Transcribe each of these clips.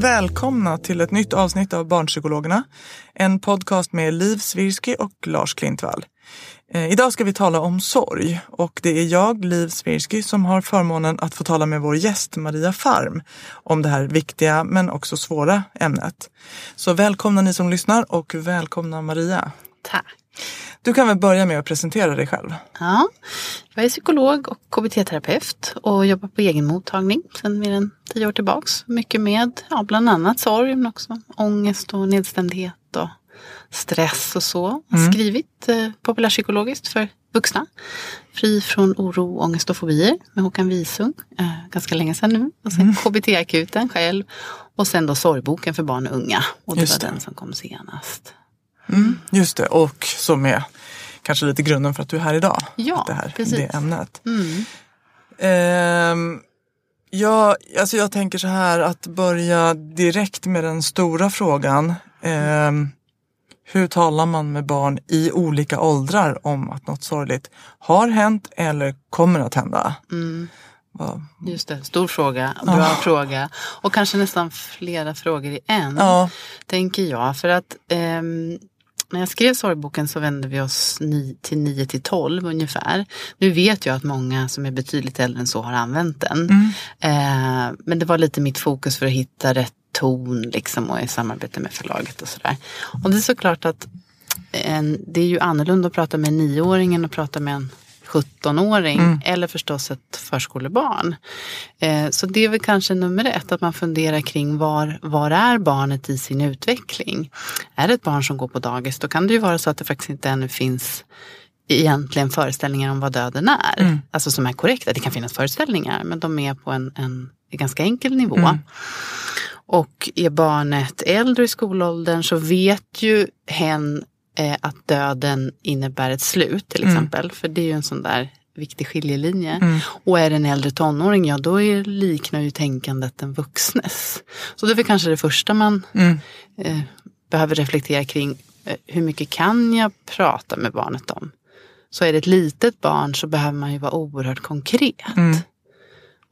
Välkomna till ett nytt avsnitt av Barnpsykologerna. En podcast med Liv Svirsky och Lars Klintvall. Eh, idag ska vi tala om sorg och det är jag, Liv Svirsky, som har förmånen att få tala med vår gäst Maria Farm om det här viktiga men också svåra ämnet. Så välkomna ni som lyssnar och välkomna Maria. Tack. Du kan väl börja med att presentera dig själv. Ja, jag är psykolog och KBT-terapeut och jobbar på egen mottagning sedan mer än tio år tillbaks. Mycket med ja, bland annat sorg men också ångest och nedstämdhet och stress och så. Mm. Skrivit eh, populärpsykologiskt för vuxna. Fri från oro, ångest och fobier med Håkan Visung. Eh, ganska länge sedan nu. Och Mm. sen KBT-akuten själv. Och sen då sorgboken för barn och unga. Och det Just var det. den som kom senast. Mm, just det, och som är kanske lite grunden för att du är här idag. Ja, det här, precis. Det ämnet. Mm. Ehm, ja, alltså jag tänker så här att börja direkt med den stora frågan. Ehm, hur talar man med barn i olika åldrar om att något sorgligt har hänt eller kommer att hända? Mm. Just det, stor fråga, bra Ah. fråga. Och kanske nästan flera frågor i en, Ja, tänker jag. För att ehm, när jag skrev sorgboken så vände vi oss till 9 till 12 ungefär. Nu vet jag att många som är betydligt äldre än så har använt den. Mm. Eh, men det var lite mitt fokus för att hitta rätt ton liksom och i samarbete med förlaget och sådär. Och det är såklart att en, det är ju annorlunda att prata med en nioåring än att prata med en 17-åring Mm. eller förstås ett förskolebarn. Eh, så det är väl kanske nummer ett, att man funderar kring var, var är barnet i sin utveckling? Är det ett barn som går på dagis, då kan det ju vara så att det faktiskt inte ännu finns egentligen föreställningar om vad döden är. Mm. Alltså som är korrekta. Det kan finnas föreställningar men de är på en, en ganska enkel nivå. Mm. Och är barnet äldre i skolåldern så vet ju hen eh, att döden innebär ett slut till Mm. exempel. För det är ju en sån där viktig skiljelinje. Mm. Och är det en äldre tonåring, ja då är, liknar ju tänkandet den vuxnes. Så det är väl kanske det första man mm, eh, behöver reflektera kring. Eh, hur mycket kan jag prata med barnet om? Så är det ett litet barn så behöver man ju vara oerhört konkret.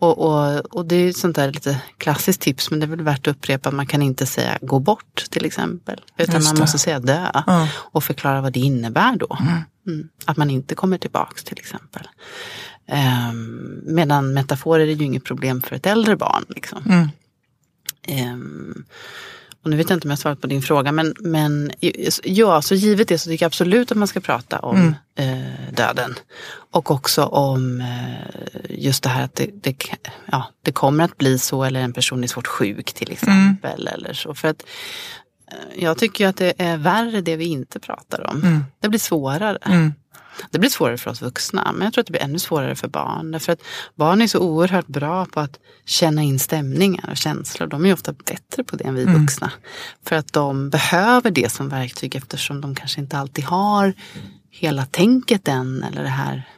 Mm. Och, och, och det är sånt där lite klassiskt tips men det är väl värt att upprepa. Man kan inte säga gå bort till exempel. Utan man måste säga dö. Ja. Och förklara vad det innebär då. Mm. Att man inte kommer tillbaks till exempel. Um, medan metaforer är ju inget problem för ett äldre barn. Liksom. Mm. Ehm, och nu vet jag inte om jag svarat på din fråga men, men ja, så givet det så tycker jag absolut att man ska prata om eh, döden. Och också om eh, just det här att det, det, ja, det kommer att bli så eller en person är svårt sjuk till exempel. Eller så. För att eh, jag tycker att det är värre det vi inte pratar om. Mm. Det blir svårare. Mm. Det blir svårare för oss vuxna, men jag tror att det blir ännu svårare för barn. Därför att barn är så oerhört bra på att känna in stämningar och känslor. De är ju ofta bättre på det än vi Mm. vuxna. För att de behöver det som verktyg eftersom de kanske inte alltid har hela tänket än. Eller det här.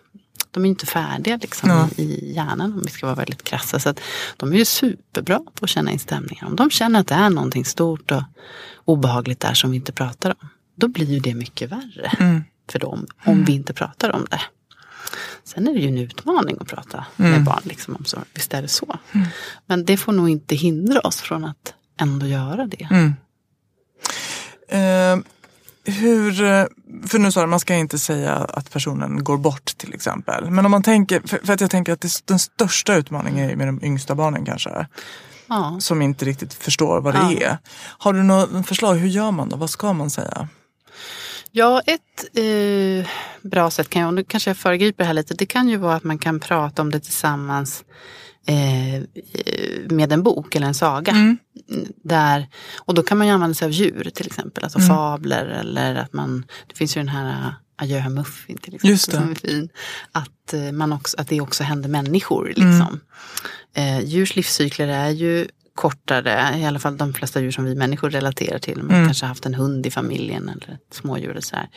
De är inte färdiga liksom, i, i hjärnan om vi ska vara väldigt krassa. Så att de är ju superbra på att känna in stämningar. Om de känner att det är någonting stort och obehagligt där som vi inte pratar om. Då blir ju det mycket värre Mm. För dem om vi inte pratar om det. Sen är det ju en utmaning att prata med barn liksom, om sorg. Visst är det så. Men det får nog inte hindra oss från att ändå göra det. Eh, hur, för nu sa du, man ska inte säga att personen går bort till exempel. Men om man tänker, för, för att jag tänker att det, den största utmaningen är med de yngsta barnen kanske. Ja. Som inte riktigt förstår vad det är. Har du något förslag, hur gör man då? Vad ska man säga? Ja, ett eh, bra sätt kan och nu kanske jag föregriper här lite, det kan ju vara att man kan prata om det tillsammans eh, med en bok eller en saga. Där, och då kan man ju använda sig av djur till exempel, alltså fabler eller att man, det finns ju den här uh, Adjö Muffin till exempel Just det. som är fin. Att, eh, man också, att det också händer människor. Liksom. Eh, djurs livscykler är ju kortare, i alla fall de flesta djur som vi människor relaterar till. Man kanske har haft en hund i familjen eller ett smådjur. Och, så här.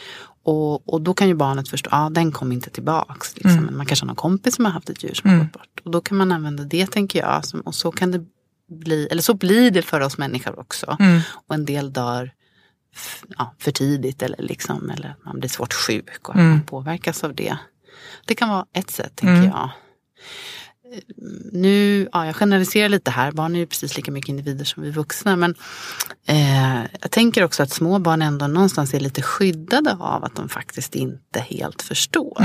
Och, och då kan ju barnet förstå, ja den kom inte tillbaks. Liksom. Men Man kanske har någon kompis som har haft ett djur som har gått bort. Och då kan man använda det tänker jag. Och så kan det bli, eller så blir det för oss människor också. Och en del dör ja, för tidigt eller, liksom, eller man blir svårt sjuk och att man påverkas av det. Det kan vara ett sätt tänker jag. Nu, ja, jag generaliserar lite här, barn är ju precis lika mycket individer som vi vuxna. Men eh, jag tänker också att små barn ändå någonstans är lite skyddade av att de faktiskt inte helt förstår.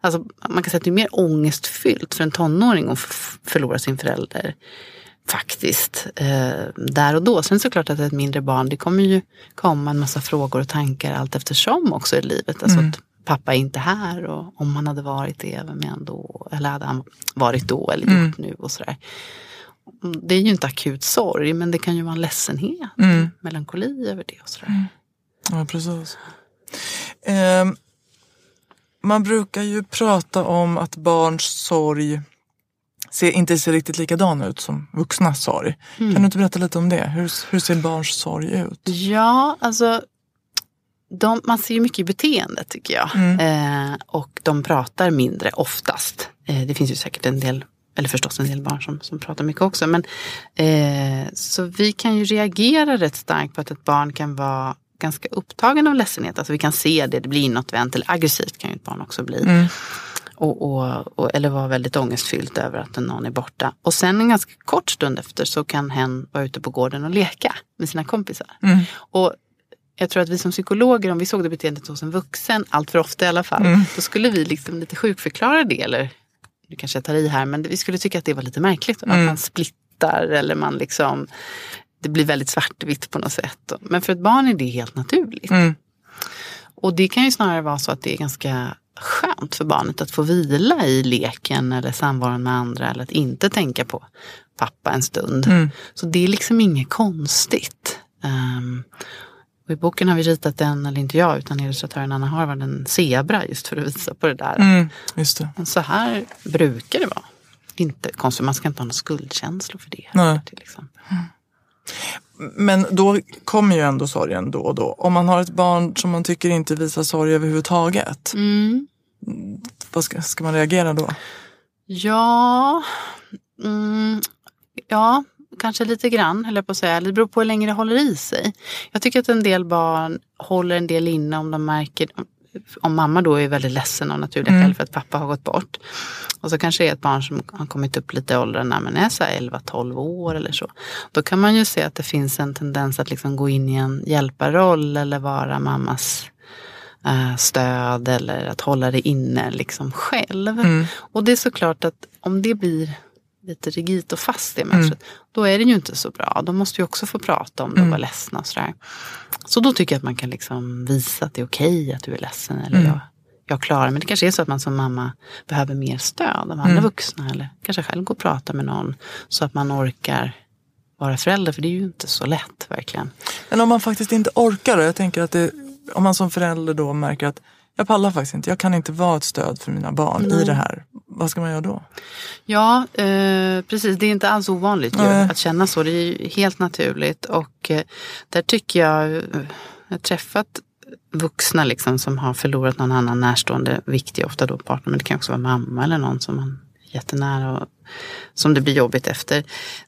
Alltså, man kan säga att det är mer ångestfyllt för en tonåring att förlora sin förälder. Faktiskt, eh, där och då. Sen såklart att ett mindre barn, det kommer ju komma en massa frågor och tankar allt eftersom också i livet. Alltså att pappa är inte här och om han hade varit det, vem är han då? Eller hade han varit då eller gjort nu och sådär. Det är ju inte akut sorg men det kan ju vara en ledsenhet, melankoli över det och sådär. Ja, precis. Ehm, man brukar ju prata om att barns sorg ser, inte ser riktigt likadan ut som vuxnas sorg. Kan du inte berätta lite om det? Hur, hur ser barns sorg ut? Ja, alltså de, man ser ju mycket i beteendet tycker jag. Eh, och de pratar mindre oftast. Eh, det finns ju säkert en del, eller förstås en del barn som, som pratar mycket också. Men, eh, så vi kan ju reagera rätt starkt på att ett barn kan vara ganska upptagen av ledsenhet. Alltså vi kan se det, det blir inåtvänt eller aggressivt kan ju ett barn också bli. Och, och, och, eller vara väldigt ångestfyllt över att någon är borta. Och sen en ganska kort stund efter så kan hen vara ute på gården och leka med sina kompisar. Och jag tror att vi som psykologer, om vi såg det beteendet hos en vuxen, allt för ofta i alla fall, då skulle vi liksom lite sjukförklara det. Eller, nu kanske jag tar i här, men vi skulle tycka att det var lite märkligt. Att man splittar eller man liksom, det blir väldigt svartvitt på något sätt. Men för ett barn är det helt naturligt. Och det kan ju snarare vara så att det är ganska skönt för barnet att få vila i leken eller samvaron med andra eller att inte tänka på pappa en stund. Så det är liksom inget konstigt. Och I boken har vi ritat en, eller inte jag, utan illustratören Anna Harvard, en zebra just för att visa på det där. Mm, just det. Så här brukar det vara. Inte konstigt, man ska inte ha några skuldkänslor för det. Nej. Till exempel. Men då kommer ju ändå sorgen då och då. Om man har ett barn som man tycker inte visar sorg överhuvudtaget. Mm. Vad ska, ska man reagera då? Ja, mm, ja, kanske lite grann jag på att säga. Det beror på hur länge det håller i sig. Jag tycker att en del barn håller en del inne om de märker om mamma då är väldigt ledsen av naturliga skäl för att pappa har gått bort. Och så kanske det är ett barn som har kommit upp lite i åldern när man är så här 11-12 år eller så. Då kan man ju se att det finns en tendens att liksom gå in i en hjälparroll eller vara mammas eh, stöd eller att hålla det inne liksom själv. Och det är såklart att om det blir lite rigitt och fast det mönstret, då är det ju inte så bra. De måste ju också få prata om det och vara ledsna och sådär. Så då tycker jag att man kan liksom visa att det är okej att du är ledsen. Eller jag, jag klarar Men det kanske är så att man som mamma behöver mer stöd av andra vuxna. Eller kanske själv gå och prata med någon. Så att man orkar vara förälder. För det är ju inte så lätt verkligen. Men om man faktiskt inte orkar då? Jag tänker att det, om man som förälder då märker att jag pallar faktiskt inte, jag kan inte vara ett stöd för mina barn i det här. Vad ska man göra då? Ja, eh, precis. Det är inte alls ovanligt ju, att känna så. Det är ju helt naturligt. Och eh, där tycker jag, eh, jag har träffat vuxna liksom, som har förlorat någon annan närstående, viktig ofta då partner, men det kan också vara mamma eller någon som man jättenära och som det blir jobbigt efter.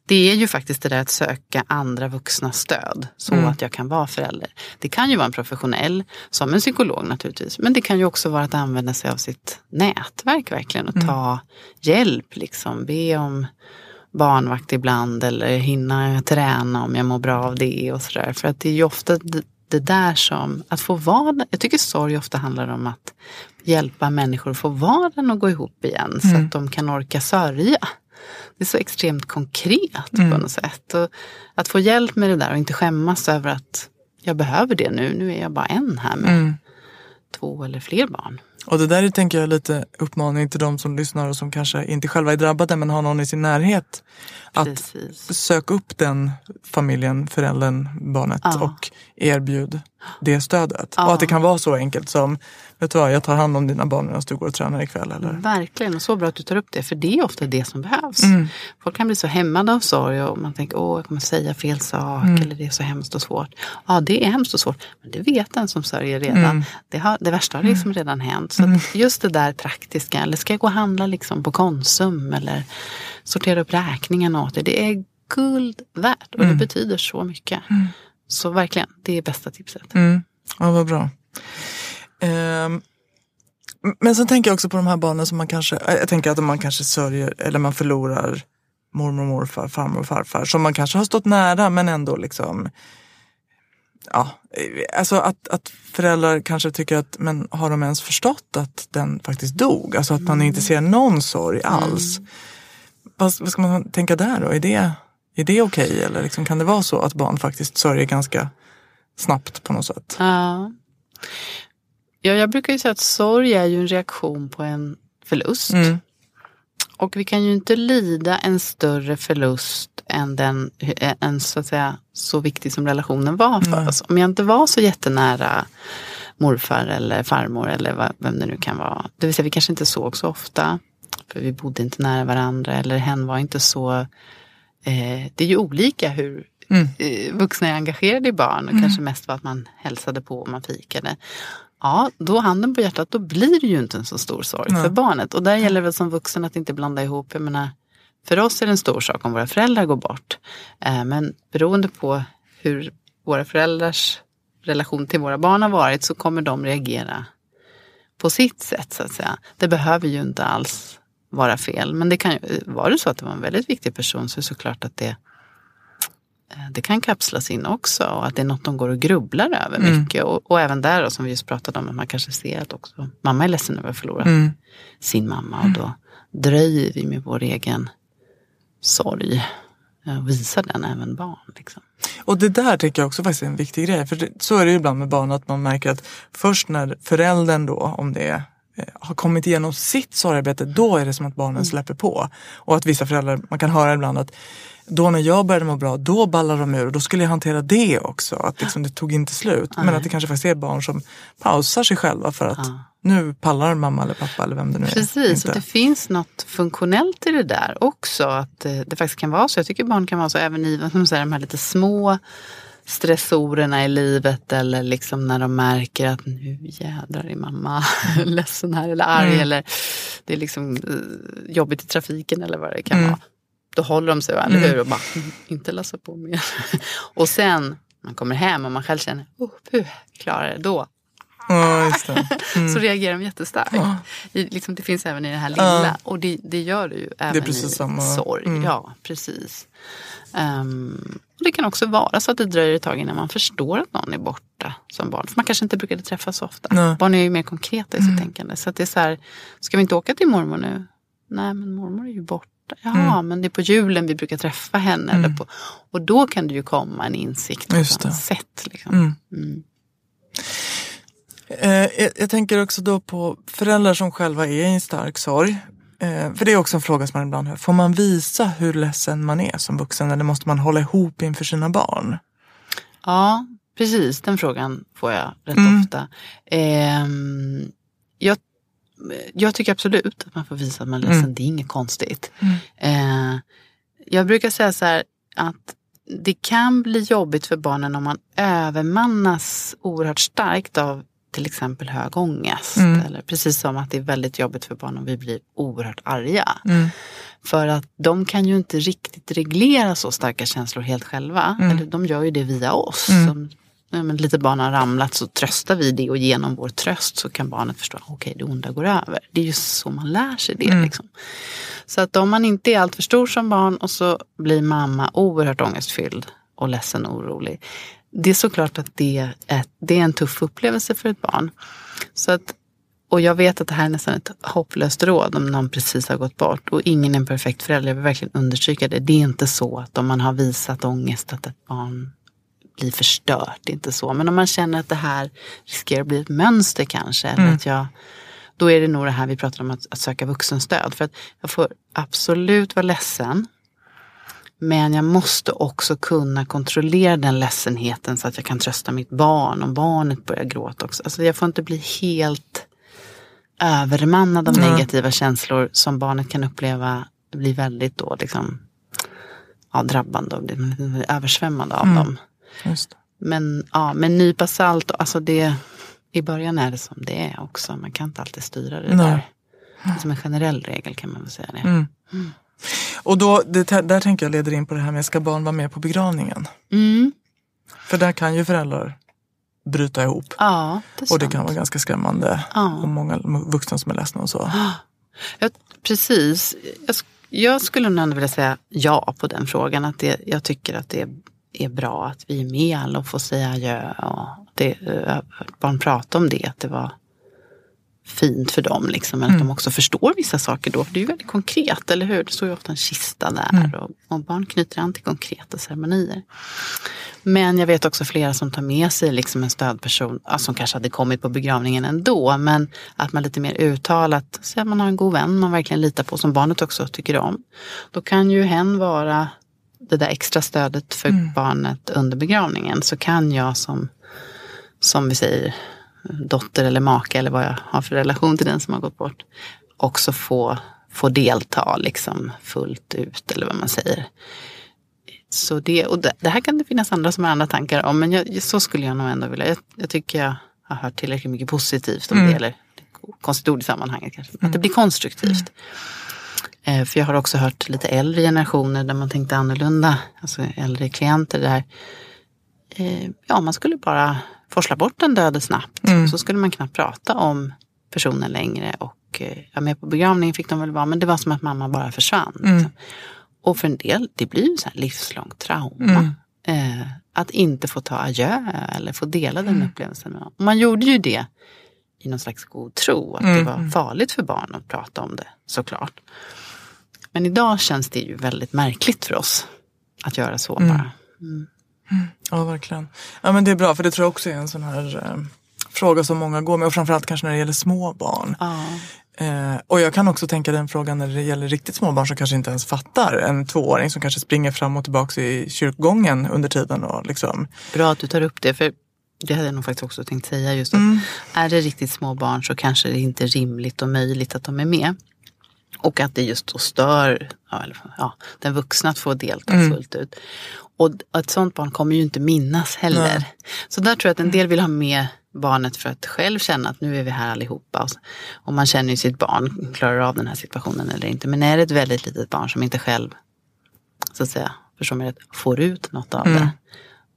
Det är ju faktiskt det där att söka andra vuxna stöd så Mm. att jag kan vara förälder. Det kan ju vara en professionell, som en psykolog naturligtvis, men det kan ju också vara att använda sig av sitt nätverk verkligen och ta hjälp, liksom be om barnvakt ibland eller hinna träna om jag mår bra av det och sådär. För att det är ju ofta det, där som, att få vardagen, jag tycker sorg ofta handlar om att hjälpa människor att få vardagen att gå ihop igen så att de kan orka sörja. Det är så extremt konkret på något sätt. Och att få hjälp med det där och inte skämmas över att jag behöver det nu. Nu är jag bara en här med Mm. två eller fler barn. Och det där är tänker jag lite uppmaning till de som lyssnar och som kanske inte själva är drabbade men har någon i sin närhet. Att Precis. sök upp den familjen, föräldern, barnet Ja. och erbjud det stödet. Ja. Och att det kan vara så enkelt som, vet du vad, jag tar hand om dina barn medan du går och tränar ikväll. Eller? Verkligen, och så bra att du tar upp det, för det är ofta det som behövs. Mm. Folk kan bli så hämmade av sorg och man tänker, åh, jag kommer säga fel sak Mm. eller det är så hemskt och svårt. Ja, det är hemskt och svårt, men det vet den som sörjer redan. Mm. Det, har, det värsta har liksom redan hänt. Så att just det där praktiska, eller ska jag gå och handla liksom på Konsum eller sortera upp räkningarna åt dig. Det är guld värt och Mm. det betyder så mycket. Så verkligen, det är bästa tipset. Mm. Ja, vad bra. Ehm, men sen tänker jag också på de här barnen som man kanske, eh, jag tänker att man kanske sörjer eller man förlorar mormor och morfar, farmor och farfar som man kanske har stått nära men ändå liksom Ja, eh, alltså att, att föräldrar kanske tycker att, men har de ens förstått att den faktiskt dog? Alltså att man inte ser någon sorg alls. Vad, vad ska man tänka där då? Är det, är det okej eller liksom, kan det vara så att barn faktiskt sörjer ganska snabbt på något sätt? Ja. Ja, jag brukar ju säga att sorg är ju en reaktion på en förlust. Mm. Och vi kan ju inte lida en större förlust än den, än så att säga, så viktig som relationen var för Nej. oss. Om jag inte var så jättenära morfar eller farmor eller vad- vem det nu kan vara. Det vill säga vi kanske inte såg så ofta. För vi bodde inte nära varandra eller hen var inte så eh, det är ju olika hur Mm. eh, vuxna är engagerade i barn. Och Kanske mest var att man hälsade på och man fikade. Ja, då handen på hjärtat, då blir det ju inte en så stor sorg Nej. för barnet. Och där gäller det väl som vuxen att inte blanda ihop. Jag menar, för oss är det en stor sak om våra föräldrar går bort. Eh, men beroende på hur våra föräldrars relation till våra barn har varit så kommer de reagera på sitt sätt så att säga. Det behöver ju inte alls vara fel. Men det kan ju, var det så att det var en väldigt viktig person så är det såklart att det eh, det kan kapslas in också och att det är något de går och grubblar över Mm. mycket. Och, och även där då, som vi just pratade om, att man kanske ser att också mamma är ledsen över att förlora Mm. sin mamma. Och då dröjer vi med vår egen sorg. eh, Och visar den även barn. Liksom. Och det där tycker jag också faktiskt är en viktig grej. För så är det ju ibland med barn att man märker att först när föräldern då, om det är, eh, har kommit igenom sitt sorgarbete, då är det som att barnen släpper på. Och att vissa föräldrar, man kan höra ibland att då när jag började må bra, då ballar de ur och då skulle jag hantera det också. Att liksom det tog inte slut. Men att det kanske faktiskt är barn som pausar sig själva för att Ja. nu pallar mamma eller pappa eller vem det nu är. Precis, och det finns något funktionellt i det där också. Att eh, det faktiskt kan vara så. Jag tycker barn kan vara så även i som säger, de här lite små stressorerna i livet eller liksom när de märker att nu jädrar är mamma ledsen här eller arg Mm. eller det är liksom eh, jobbigt i trafiken eller vad det kan Mm. vara. Då håller de sig, eller Mm. hur? Och bara, "Mm, inte läsa på mer. och sen, man kommer hem och man själv känner, oh, puh, klarar det. Då just det. så reagerar de jättestarkt. Ja. I, liksom, det finns även i det här lilla. Ja. Och det, det gör det ju även precis i samma. sorg. Mm. Ja, precis. Ehm, och det kan också vara så att det dröjer ett tag innan man förstår att någon är borta som barn. För man kanske inte brukade träffas så ofta. Nej. Barn är ju mer konkreta i sitt Mm. tänkande. Så det är så här, ska vi inte åka till mormor nu? Nej, men mormor är ju borta. Ja, men det är på julen vi brukar träffa henne. Eller Mm. på, och då kan det ju komma en insikt på ett annat sätt. Liksom. Mm. Mm. Eh, jag, jag tänker också då på föräldrar som själva är i en stark sorg. Eh, för det är också en fråga som man ibland hör. Får man visa hur ledsen man är som vuxen eller måste man hålla ihop inför sina barn? Ja, precis. Den frågan får jag rätt Mm. ofta. Ehm, jag, jag tycker absolut att man får visa att man är ledsen. Mm. Det är inget konstigt. Mm. Eh, jag brukar säga så här att det kan bli jobbigt för barnen om man övermannas oerhört starkt av till exempel hög ångest. Mm. Eller precis som att det är väldigt jobbigt för barn om vi blir oerhört arga. Mm. För att de kan ju inte riktigt reglera så starka känslor helt själva. Mm. Eller de gör ju det via oss. Mm. Som, ja, men lite barn har ramlat så tröstar vi det och genom vår tröst så kan barnet förstå att okay, det onda går över. Det är ju så man lär sig det. Mm. Liksom. Så att om man inte är alltför stor som barn och så blir mamma oerhört ångestfylld och ledsen och orolig. Det är såklart att det är, det är en tuff upplevelse för ett barn. Så att, och jag vet att det här är nästan ett hopplöst råd om någon precis har gått bort. Och ingen är en perfekt förälder, jag vill verkligen understryka det. Det är inte så att om man har visat ångest att ett barn blir förstört. Inte så. Men om man känner att det här riskerar att bli ett mönster kanske. Eller Mm. att jag, då är det nog det här vi pratar om att, att söka vuxenstöd. För att jag får absolut vara ledsen. Men jag måste också kunna kontrollera den ledsenheten så att jag kan trösta mitt barn om barnet börjar gråta också. Alltså jag får inte bli helt övermannad av Nej. negativa känslor som barnet kan uppleva blir väldigt då liksom ja, drabbande av det, översvämmad av Mm. dem. Men ja, men nypa salt, alltså det, i början är det som det är också. Man kan inte alltid styra det Nej. där. Är som en generell regel kan man väl säga det. Mm. Och då, det, där tänker jag leder in på det här med, ska barn vara med på begravningen? Mm. För där kan ju föräldrar bryta ihop. Ja, det är Och det kan vara ganska skrämmande. Ja. Och många vuxna som är ledsna och så. Ja, precis. Jag, jag skulle nog ändå vilja säga ja på den frågan. Att det, jag tycker att det är, bra att vi är med alla och får säga adjö. Och det, jag har hört barn prata om det, att det var fint för dem. Liksom, men att de också förstår vissa saker då. För det är ju väldigt konkret, eller hur? Det står ju ofta en kista där. Och, och barn knyter an till konkreta ceremonier. Men jag vet också flera som tar med sig liksom en stödperson, ja, som kanske hade kommit på begravningen ändå, men att man lite mer uttalat, så att man har en god vän man verkligen litar på, som barnet också tycker om. Då kan ju hen vara det där extra stödet för barnet under begravningen. Så kan jag som, som vi säger, dotter eller maka eller vad jag har för relation till den som har gått bort, också få, få delta liksom fullt ut eller vad man säger. Så det, och det, det här kan det finnas andra som har andra tankar om, men jag, så skulle jag nog ändå vilja. Jag, jag tycker jag har hört tillräckligt mycket positivt om det, eller konstigt ord i sammanhanget kanske, att det blir konstruktivt. Eh, för jag har också hört lite äldre generationer där man tänkte annorlunda, alltså äldre klienter där eh, ja, man skulle bara forsla bort den döde snabbt. Så skulle man knappt prata om personen längre och eh, ja, med på begravningen fick de väl vara, men det var som att mamma bara försvann. liksom. Och för en del, det blir ju så här livslångt trauma. Eh, att inte få ta adjö eller få dela den upplevelsen med någon. Och man gjorde ju det i någon slags god tro, att det var farligt för barn att prata om det, såklart. Men idag känns det ju väldigt märkligt för oss att göra så bara. Ja, verkligen. Ja, men det är bra, för det tror jag också är en sån här eh, fråga som många går med. Och framförallt kanske när det gäller små barn. Ja. Eh, och jag kan också tänka den frågan när det gäller riktigt små barn som kanske inte ens fattar. En tvååring som kanske springer fram och tillbaka i kyrkogången under tiden. Och liksom, Bra att du tar upp det, för det hade jag nog faktiskt också tänkt säga. Just att Är det riktigt små barn så kanske det inte är rimligt och möjligt att de är med. Och att det just då stör ja, den vuxna att få delta fullt ut. Och ett sånt barn kommer ju inte minnas heller. Så där tror jag att en del vill ha med barnet för att själv känna att nu är vi här allihopa. Och, man känner ju sitt barn, klarar av den här situationen eller inte. Men är det ett väldigt litet barn som inte själv, så att säga, förstår mig rätt, får ut något av det.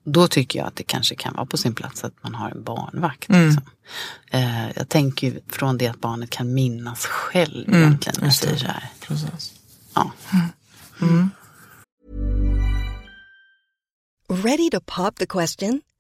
Då tycker jag att det kanske kan vara på sin plats att man har en barnvakt. Liksom. Eh, jag tänker ju från det att barnet kan minnas själv egentligen. När säger så här. precis. Ja. Ready to pop the question?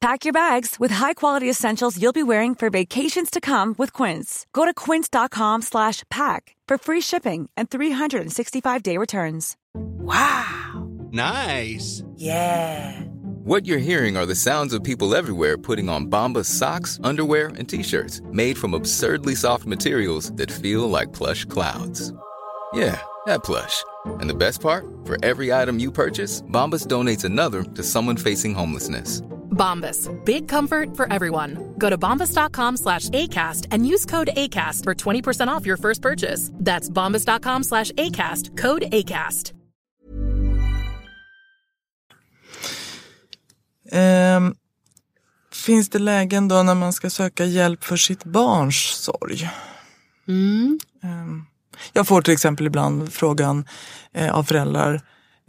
Pack your bags with high-quality essentials you'll be wearing for vacations to come with Quince. Go to quince.com slash pack for free shipping and 365-day returns. Wow! Nice. Yeah! What you're hearing are the sounds of people everywhere putting on Bombas socks, underwear, and t-shirts made from absurdly soft materials that feel like plush clouds. Yeah, that plush. And the best part? For every item you purchase, Bombas donates another to someone facing homelessness. Bombas. Big comfort for everyone. Go to bombas.com slash ACAST and use code ACAST for 20% off your first purchase. That's bombas.com slash ACAST. Code ACAST. Ehm, finns det lägen då när man ska söka hjälp för sitt barns sorg? Mm. Ehm, jag får till exempel ibland frågan eh, av föräldrar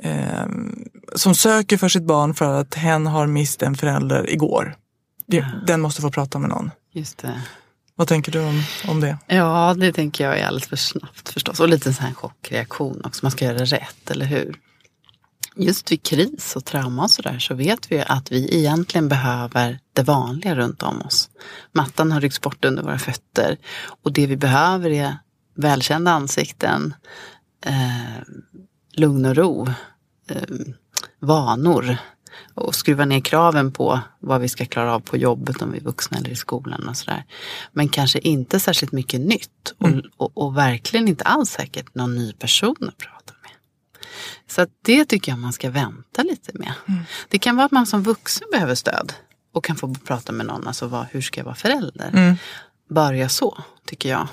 ehm, som söker för sitt barn för att hen har mist en förälder igår. Det- Den måste få prata med någon. Just det. Vad tänker du om, om det? Ja, det tänker jag är alldeles för snabbt förstås. Och lite så här chockreaktion också. Man ska göra rätt, eller hur? Just vid kris och trauma och sådär så vet vi att vi egentligen behöver det vanliga runt om oss. Mattan har ryckts bort under våra fötter och det vi behöver är välkända ansikten, eh, lugn och ro, eh, vanor och skruva ner kraven på vad vi ska klara av på jobbet om vi är vuxna eller i skolan och sådär. Men kanske inte särskilt mycket nytt och, och, och verkligen inte alls säkert någon ny person att prata med. Så det tycker jag man ska vänta lite med. Det kan vara att man som vuxen behöver stöd och kan få prata med någon, alltså vad, hur ska jag vara förälder? Börja så, tycker jag.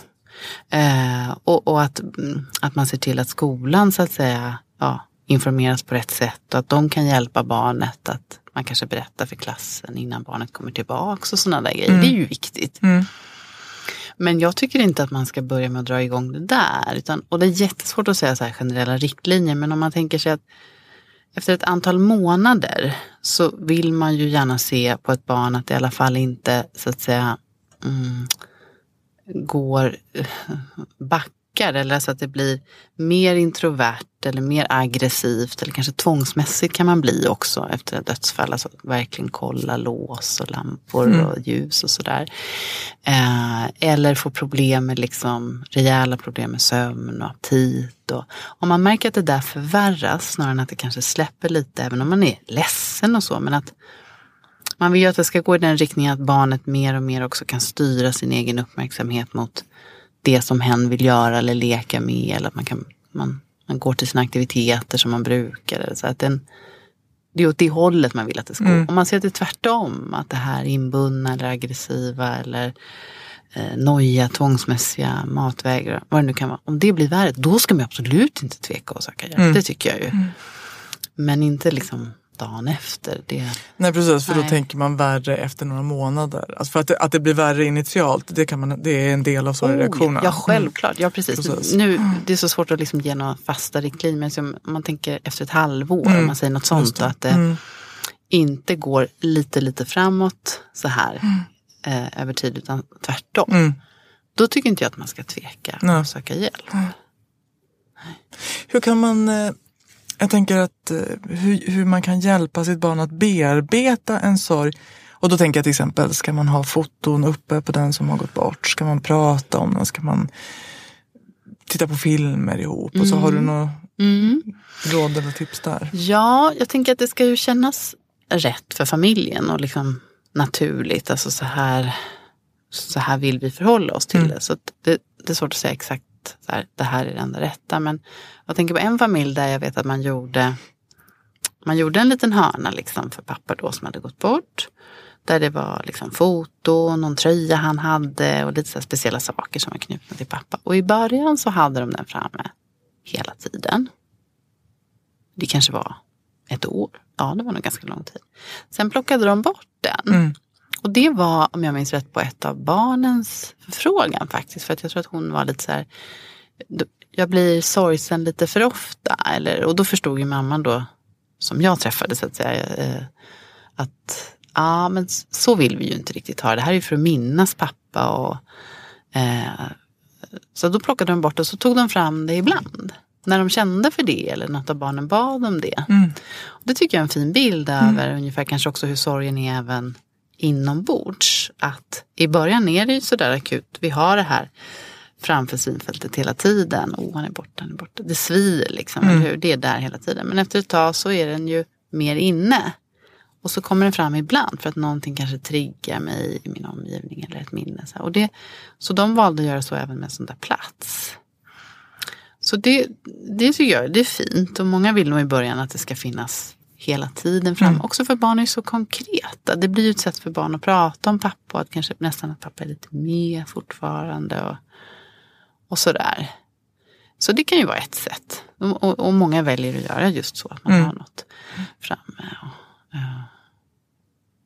Eh, och och att, mm, att man ser till att skolan så att säga ja, informeras på rätt sätt och att de kan hjälpa barnet att man kanske berättar för klassen innan barnet kommer tillbaks och sådana där grejer. Det är ju viktigt. Men jag tycker inte att man ska börja med att dra igång det där. Utan, och det är jättesvårt att säga så här generella riktlinjer. Men om man tänker sig att efter ett antal månader så vill man ju gärna se på ett barn att det i alla fall inte så att säga mm, går eh, backar eller så att det blir mer introvert eller mer aggressivt eller kanske tvångsmässigt kan man bli också efter ett dödsfall. Alltså verkligen kolla lås och lampor och ljus och sådär. Eh, eller få problem med liksom rejäla problem med sömn och aptit. Och, om man märker att det där förvärras snarare än att det kanske släpper lite även om man är ledsen och så. Men att man vill ju att det ska gå i den riktningen att barnet mer och mer också kan styra sin egen uppmärksamhet mot det som hen vill göra eller leka med. Eller att man, kan, man, man går till sina aktiviteter som man brukar. Eller så att den, det är åt det hållet man vill att det ska gå. Om man ser att det är tvärtom, att det här inbundna eller aggressiva eller eh, noja, tvångsmässiga, matvägrar, vad det nu kan vara. Om det blir värre, då ska man absolut inte tveka att söka hjälp. Det tycker jag ju. Men inte liksom dagen efter. Det, Nej precis, för då Nej. tänker man värre efter några månader. Alltså för att det, att det blir värre initialt, det, kan man, det är en del av sorgreaktionen. Oh, ja, självklart. Ja, precis. Precis. Nu, det är så svårt att liksom ge några fasta riktlinjer. Men om man tänker efter ett halvår, om man säger något sånt. Att det inte går lite, lite framåt så här eh, över tid, utan tvärtom. Då tycker inte jag att man ska tveka Nej. och söka hjälp. Hur kan man, eh, jag tänker att eh, hur, hur man kan hjälpa sitt barn att bearbeta en sorg. Och då tänker jag till exempel, ska man ha foton uppe på den som har gått bort? Ska man prata om den? Ska man titta på filmer ihop? Och så har du några råd eller tips där? Ja, jag tänker att det ska ju kännas rätt för familjen och liksom naturligt. Alltså så här, så här vill vi förhålla oss till det. Så det, det är svårt att säga exakt så här, det här är det enda rätta. Men jag tänker på en familj där jag vet att man gjorde man gjorde en liten hörna liksom för pappa då som hade gått bort. Där det var liksom foto, någon tröja han hade och lite så speciella saker som var knutna till pappa. Och i början så hade de den framme hela tiden. Det kanske var ett år. Ja, det var nog ganska lång tid. Sen plockade de bort den. Mm. Och det var, om jag minns rätt, på ett av barnens förfrågan faktiskt. För att jag tror att hon var lite så här, "Du, jag blir sorgsen lite för ofta. Eller, och då förstod ju mamman då, som jag träffade så att säga, eh, att ja, men så vill vi ju inte riktigt ha det. Det här är ju för att minnas pappa. Och, eh, så då plockade de bort och så tog de fram det ibland. när de kände för det eller något av barnen bad om det. Och det tycker jag är en fin bild över ungefär kanske också hur sorgen är även inombords. Att i början är det ju sådär akut. Vi har det här framför synfältet hela tiden. Oh, han är borta, han är borta. Det svider liksom, eller hur? Det är där hela tiden. Men efter ett tag så är den ju mer inne. Och så kommer den fram ibland för att någonting kanske triggar mig i min omgivning eller ett minne. Så, och det, så de valde att göra så även med en sån där plats. Så det, det tycker jag det är fint och många vill nog i början att det ska finnas hela tiden fram. Också för barn är så konkreta. Det blir ju ett sätt för barn att prata om pappa och att kanske nästan att pappa är lite med fortfarande. Och, och sådär. Så det kan ju vara ett sätt. Och, och, och många väljer att göra just så. Att man har något framme. Och, ja.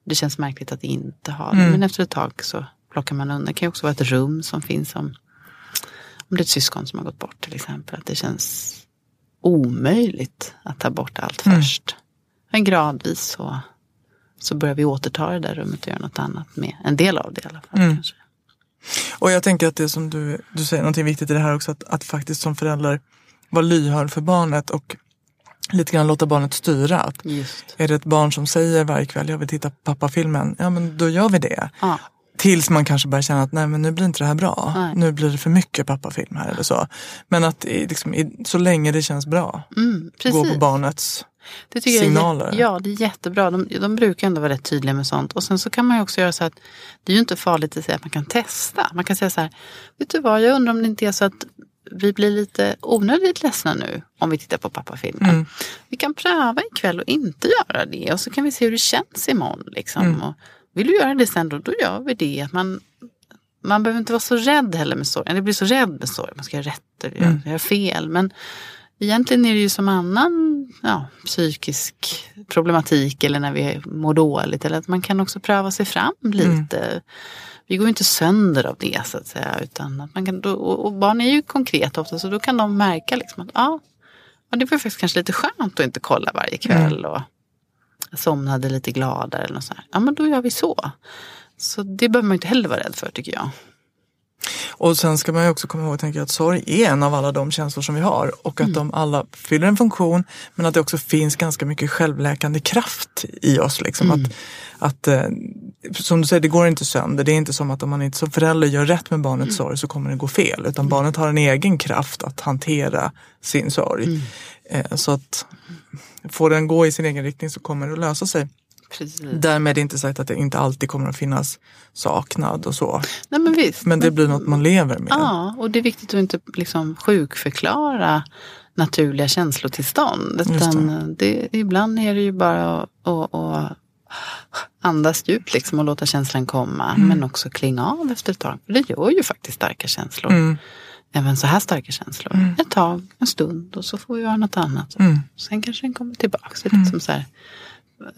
Det känns märkligt att inte ha det. Men efter ett tag så plockar man undan. Det kan ju också vara ett rum som finns om, om det är ett syskon som har gått bort till exempel. Att det känns omöjligt att ta bort allt först. Men gradvis så, så börjar vi återta det där rummet och göra något annat med. En del av det i alla fall. Kanske. Och jag tänker att det som du, du säger, någonting viktigt i det här också, att, att faktiskt som förälder vara lyhörd för barnet och lite grann låta barnet styra. Att Just. Är det ett barn som säger varje kväll, jag vill titta på pappafilmen, ja men då gör vi det. Ja. Tills man kanske börjar känna att nej men nu blir inte det här bra. Nej. Nu blir det för mycket pappafilm här eller så. Men att liksom, så länge det känns bra, Mm, gå på barnets Det tycker Jag signaler. är, jä- ja, det är jättebra. De, de brukar ändå vara rätt tydliga med sånt. Och sen så kan man ju också göra så att det är ju inte farligt att säga att man kan testa. Man kan säga så här, vet du vad, jag undrar om det inte är så att vi blir lite onödigt ledsna nu om vi tittar på pappafilmen. Mm. Vi kan pröva ikväll och inte göra det och så kan vi se hur det känns imorgon. Liksom. Mm. Och vill du göra det sen då, då gör vi det. Att man, man behöver inte vara så rädd heller med sorg. Det blir så rädd med sorg. Man ska göra rätt eller Mm. göra fel. Men egentligen är det ju som annan ja, psykisk problematik eller när vi mår dåligt. Eller att man kan också pröva sig fram lite. Vi går ju inte sönder av det så att säga. Utan att man kan, och, och barn är ju konkreta ofta så då kan de märka liksom att ja, det var faktiskt kanske lite skönt att inte kolla varje kväll. Och jag somnade lite gladare eller något så här. Ja men då gör vi så. Så det behöver man inte heller vara rädd för tycker jag. Och sen ska man ju också komma ihåg tänker jag, att sorg är en av alla de känslor som vi har och att de alla fyller en funktion men att det också finns ganska mycket självläkande kraft i oss. Liksom. Att, att, eh, som du säger, det går inte sönder. Det är inte som att om man inte som förälder gör rätt med barnets sorg så kommer det gå fel. Utan barnet har en egen kraft att hantera sin sorg. Eh, så att får den gå i sin egen riktning så kommer det att lösa sig. Precis. Därmed inte sagt att det inte alltid kommer att finnas saknad och så. Nej men visst. Men det blir något man lever med. Ja, och det är viktigt att inte liksom sjukförklara naturliga känslotillstånd. Utan det. ibland är det ju bara att, andas djupt liksom och låta känslan komma. Men också klinga av efter ett tag. För det gör ju faktiskt starka känslor. Mm. Även så här starka känslor. Ett tag, en stund och så får vi göra något annat. Mm. Sen kanske den kommer tillbaka. Det är liksom så här,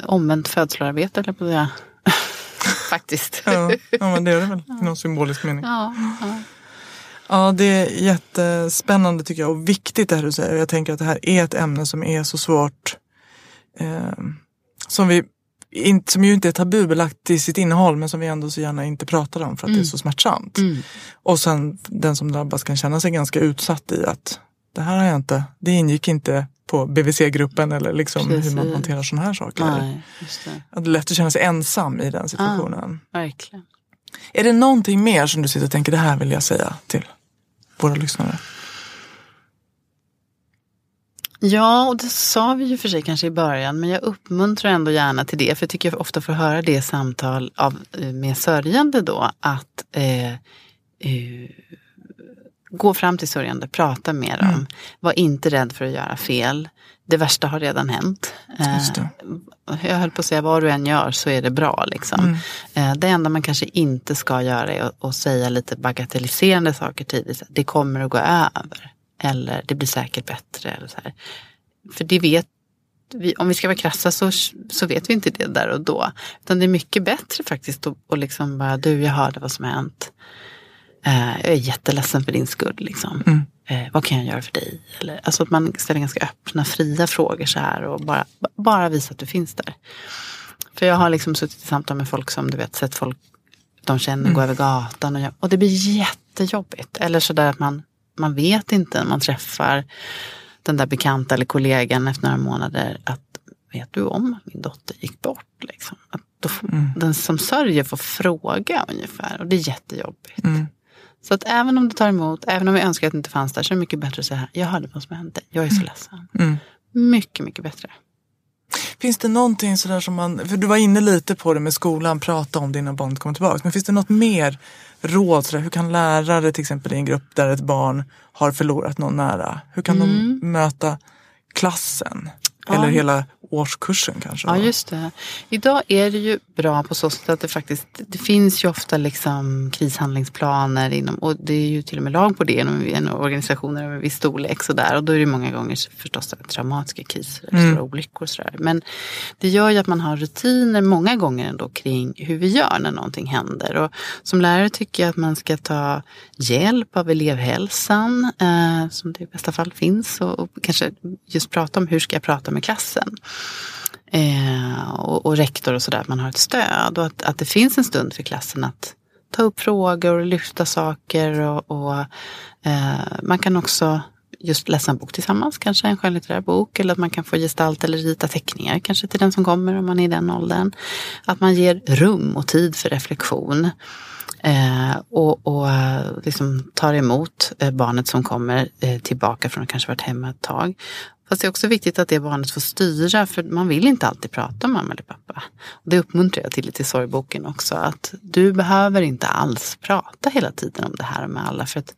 omvänt födsloarbete eller på det. Faktiskt. Ja, ja men det är det väl i någon symbolisk mening. Ja, ja. Ja, det är jättespännande tycker jag och viktigt det här du säger. Jag tänker att det här är ett ämne som är så svårt. Eh, som, vi inte, som ju inte är tabubelagt i sitt innehåll men som vi ändå så gärna inte pratar om för att det är så smärtsamt. Och sen den som drabbas kan känna sig ganska utsatt i att det här har jag inte, det ingick inte på BVC-gruppen eller liksom hur man hanterar sådana här saker. Nej, just det. Att det är lätt att känna sig ensam i den situationen. Verkligen. Är det någonting mer som du sitter och tänker det här vill jag säga till våra lyssnare? Ja, och det sa vi ju för sig kanske i början, men jag uppmuntrar ändå gärna till det, för jag tycker jag ofta får höra det i samtal av, eh, med sörjande då, att eh, eh, gå fram till sörjande, prata med dem, var inte rädd för att göra fel. Det värsta har redan hänt. Eh, jag höll på att säga, vad du än gör så är det bra. Liksom. Eh, det enda man kanske inte ska göra är att, att säga lite bagatelliserande saker tidigt. Det kommer att gå över. Eller det blir säkert bättre. Eller så här. För det vet vi, om vi ska vara krassa så, så vet vi inte det där och då. Utan det är mycket bättre faktiskt att liksom bara, du jag hörde vad som har hänt. Eh, jag är jätteledsen för din skull. Liksom. Eh, vad kan jag göra för dig? Eller, alltså att man ställer ganska öppna, fria frågor så här och bara, bara visa att du finns där. För jag har liksom suttit i samtal med folk som du vet, sett folk de känner gå över gatan och, jag, och det blir jättejobbigt. Eller så där att man, man vet inte när man träffar den där bekanta eller kollegan efter några månader att vet du om min dotter gick bort? Liksom. Att då Mm. Den som sörjer får fråga ungefär och det är jättejobbigt. Mm. Så att även om det tar emot, även om jag önskar att det inte fanns där så är det mycket bättre att säga jag hörde vad som hände, jag är så ledsen. Mm. Mycket, mycket bättre. Finns det någonting sådär som man, för du var inne lite på det med skolan, prata om det innan barnet kommer tillbaka. Men finns det något mer råd? Sådär, hur kan lärare till exempel i en grupp där ett barn har förlorat någon nära, hur kan de möta klassen? Ja. Eller hela årskursen kanske? Ja, va? just det. Idag är det ju bra på så sätt att det faktiskt det finns ju ofta liksom krishandlingsplaner inom, och det är ju till och med lag på det inom organisationer av en viss storlek sådär. Och då är det många gånger så förstås det traumatiska kriser, eller stora olyckor och sådär. Men det gör ju att man har rutiner många gånger ändå kring hur vi gör när någonting händer. Och som lärare tycker jag att man ska ta hjälp av elevhälsan, eh, som det i bästa fall finns. Och, och kanske just prata om hur ska jag prata med klassen. Eh, och, och rektor och sådär, att man har ett stöd och att, att det finns en stund för klassen att ta upp frågor och lyfta saker. Och, och eh, man kan också just läsa en bok tillsammans, kanske en skönlitterär bok. Eller att man kan få gestalta eller rita teckningar kanske till den som kommer om man är i den åldern. Att man ger rum och tid för reflektion. Eh, och och liksom tar emot eh, barnet som kommer eh, tillbaka från att kanske varit hemma ett tag. Fast det är också viktigt att det barnet får styra för man vill inte alltid prata om mamma eller pappa. Och det uppmuntrar jag till lite i sorgboken också. Att du behöver inte alls prata hela tiden om det här med alla. För, att,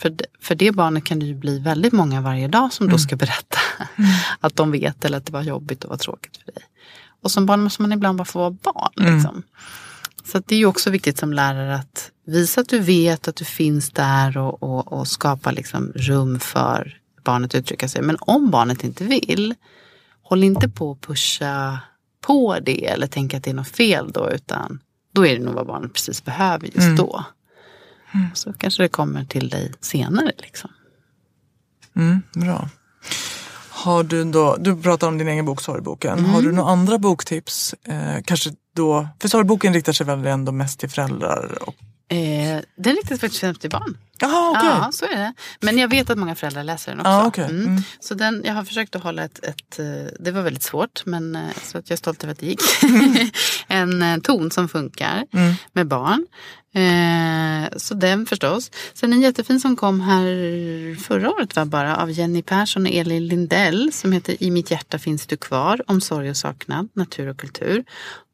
för, för det barnet kan det ju bli väldigt många varje dag som då ska berätta. Att de vet eller att det var jobbigt och var tråkigt för dig. Och som barn måste man ibland bara få vara barn. Liksom. Så att det är ju också viktigt som lärare att visa att du vet att du finns där och, och, och skapa liksom rum för barnet uttrycka sig. Men om barnet inte vill, håll inte på att pusha på det eller tänka att det är något fel då, utan då är det nog vad barnet precis behöver just då. Så kanske det kommer till dig senare. Liksom. Mm, bra. Har du då, du pratar om din egen bok Sorgboken. Mm. Har du några andra boktips? Eh, kanske då, för Sorgboken riktar sig väl ändå mest till föräldrar? Och, Eh, den riktas faktiskt främst till barn. Jaha, okej. Ja, så är det. Men jag vet att många föräldrar läser den också. Ja, okej. Mm. Så den, jag har försökt att hålla ett, ett eh, det var väldigt svårt, men eh, så att jag är stolt över att det gick. en eh, ton som funkar Mm. med barn. Eh, så den förstås. Sen en jättefin som kom här förra året var bara av Jenny Persson och Elin Lindell som heter I mitt hjärta finns du kvar om sorg och saknad, natur och kultur.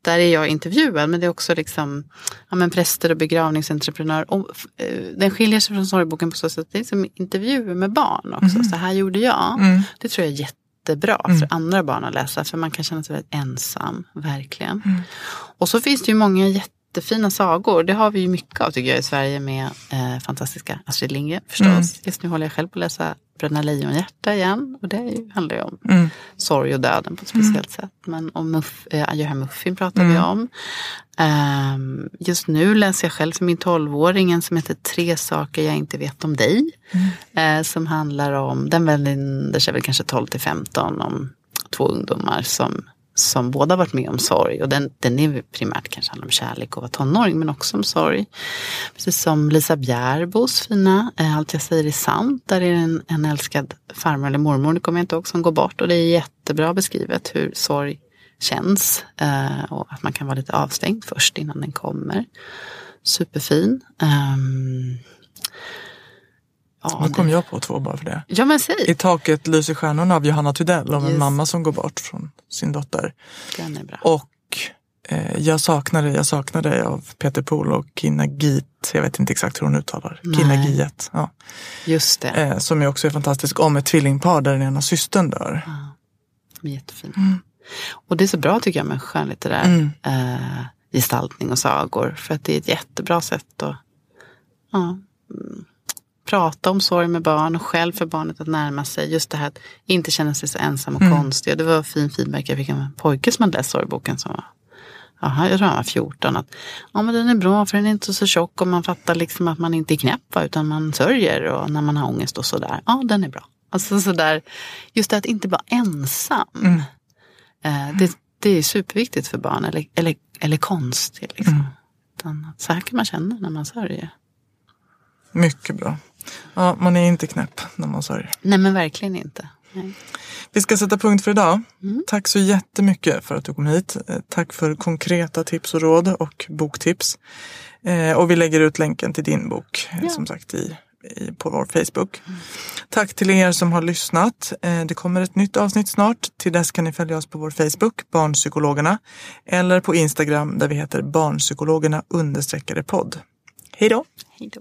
Där är jag intervjuad men det är också liksom ja, men präster och begravningsentreprenör. Och, eh, den skiljer sig från sorgboken på så sätt att det är liksom intervjuer med barn också. Så här gjorde jag. Mm. Det tror jag är jättebra för andra barn att läsa för man kan känna sig väldigt ensam, verkligen. Och så finns det ju många jättefina sagor. Det har vi ju mycket av tycker jag i Sverige med eh, fantastiska Astrid Lindgren förstås. Just nu håller jag själv på att läsa Bröderna Lejonhjärta igen. Och det ju, handlar ju om Mm. sorg och döden på ett speciellt sätt. Men om Muff, eh, Adjö Muffin pratar vi om. Ehm, just nu läser jag själv för min tolvåring som heter Tre saker jag inte vet om dig. Eh, som handlar om, den vänder sig väl kanske 12 till 15 om två ungdomar som, som båda varit med om sorg. Och den, den är primärt kanske handlar om kärlek och vara tonåring men också om sorg. Precis som Lisa Bjärbos fina eh, Allt jag säger är sant. Där är det en, en älskad farmor eller mormor, det kommer jag inte ihåg, som går bort. Och det är jättebra beskrivet hur sorg känns. Eh, och att man kan vara lite avstängd först innan den kommer. Superfin. Ehm, Ja, Nu kom det- jag på två bara för det. ja men säg, I taket lyser stjärnorna av Johanna Tudell om en Yes. mamma som går bort från sin dotter. den är bra. Och eh, Jag saknar dig, jag saknar dig av Peter Pohl och Kina Git. Jag vet inte exakt hur hon uttalar. Nej. Kina Giet. Ja. Just det, Eh, som är också är fantastisk om ett tvillingpar där den ena systern dör. de är jättefina. Och det är så bra tycker jag med skönlitterär Mm. eh, gestaltning och sagor. För att det är ett jättebra sätt att ja, mm, prata om sorg med barn och själv för barnet att närma sig. Just det här att inte känna sig så ensam och konstig. Och det var fin feedback jag fick av en pojke som hade läst sorgboken som var Aha, jag tror han var 14. Att, ja, men den är bra för den är inte så tjock och man fattar liksom att man inte är knäpp va, utan man sörjer och när man har ångest och sådär. Ja, den är bra. Alltså sådär, just det att inte vara ensam. Eh, det, det är superviktigt för barn eller, eller, eller konstigt. Liksom. Utan att så här kan man känna när man sörjer. Mycket bra. Ja, man är inte knäpp när man sörjer. Nej men verkligen inte. Vi ska sätta punkt för idag. Tack så jättemycket för att du kom hit. Eh, Tack för konkreta tips och råd och boktips. Eh, och vi lägger ut länken till din bok eh, som sagt i, i, på vår Facebook. Tack till er som har lyssnat. Eh, det kommer ett nytt avsnitt snart. Till dess kan ni följa oss på vår Facebook, Barnpsykologerna, eller på Instagram där vi heter Barnpsykologerna understreckade podd. Hej då! Hej då.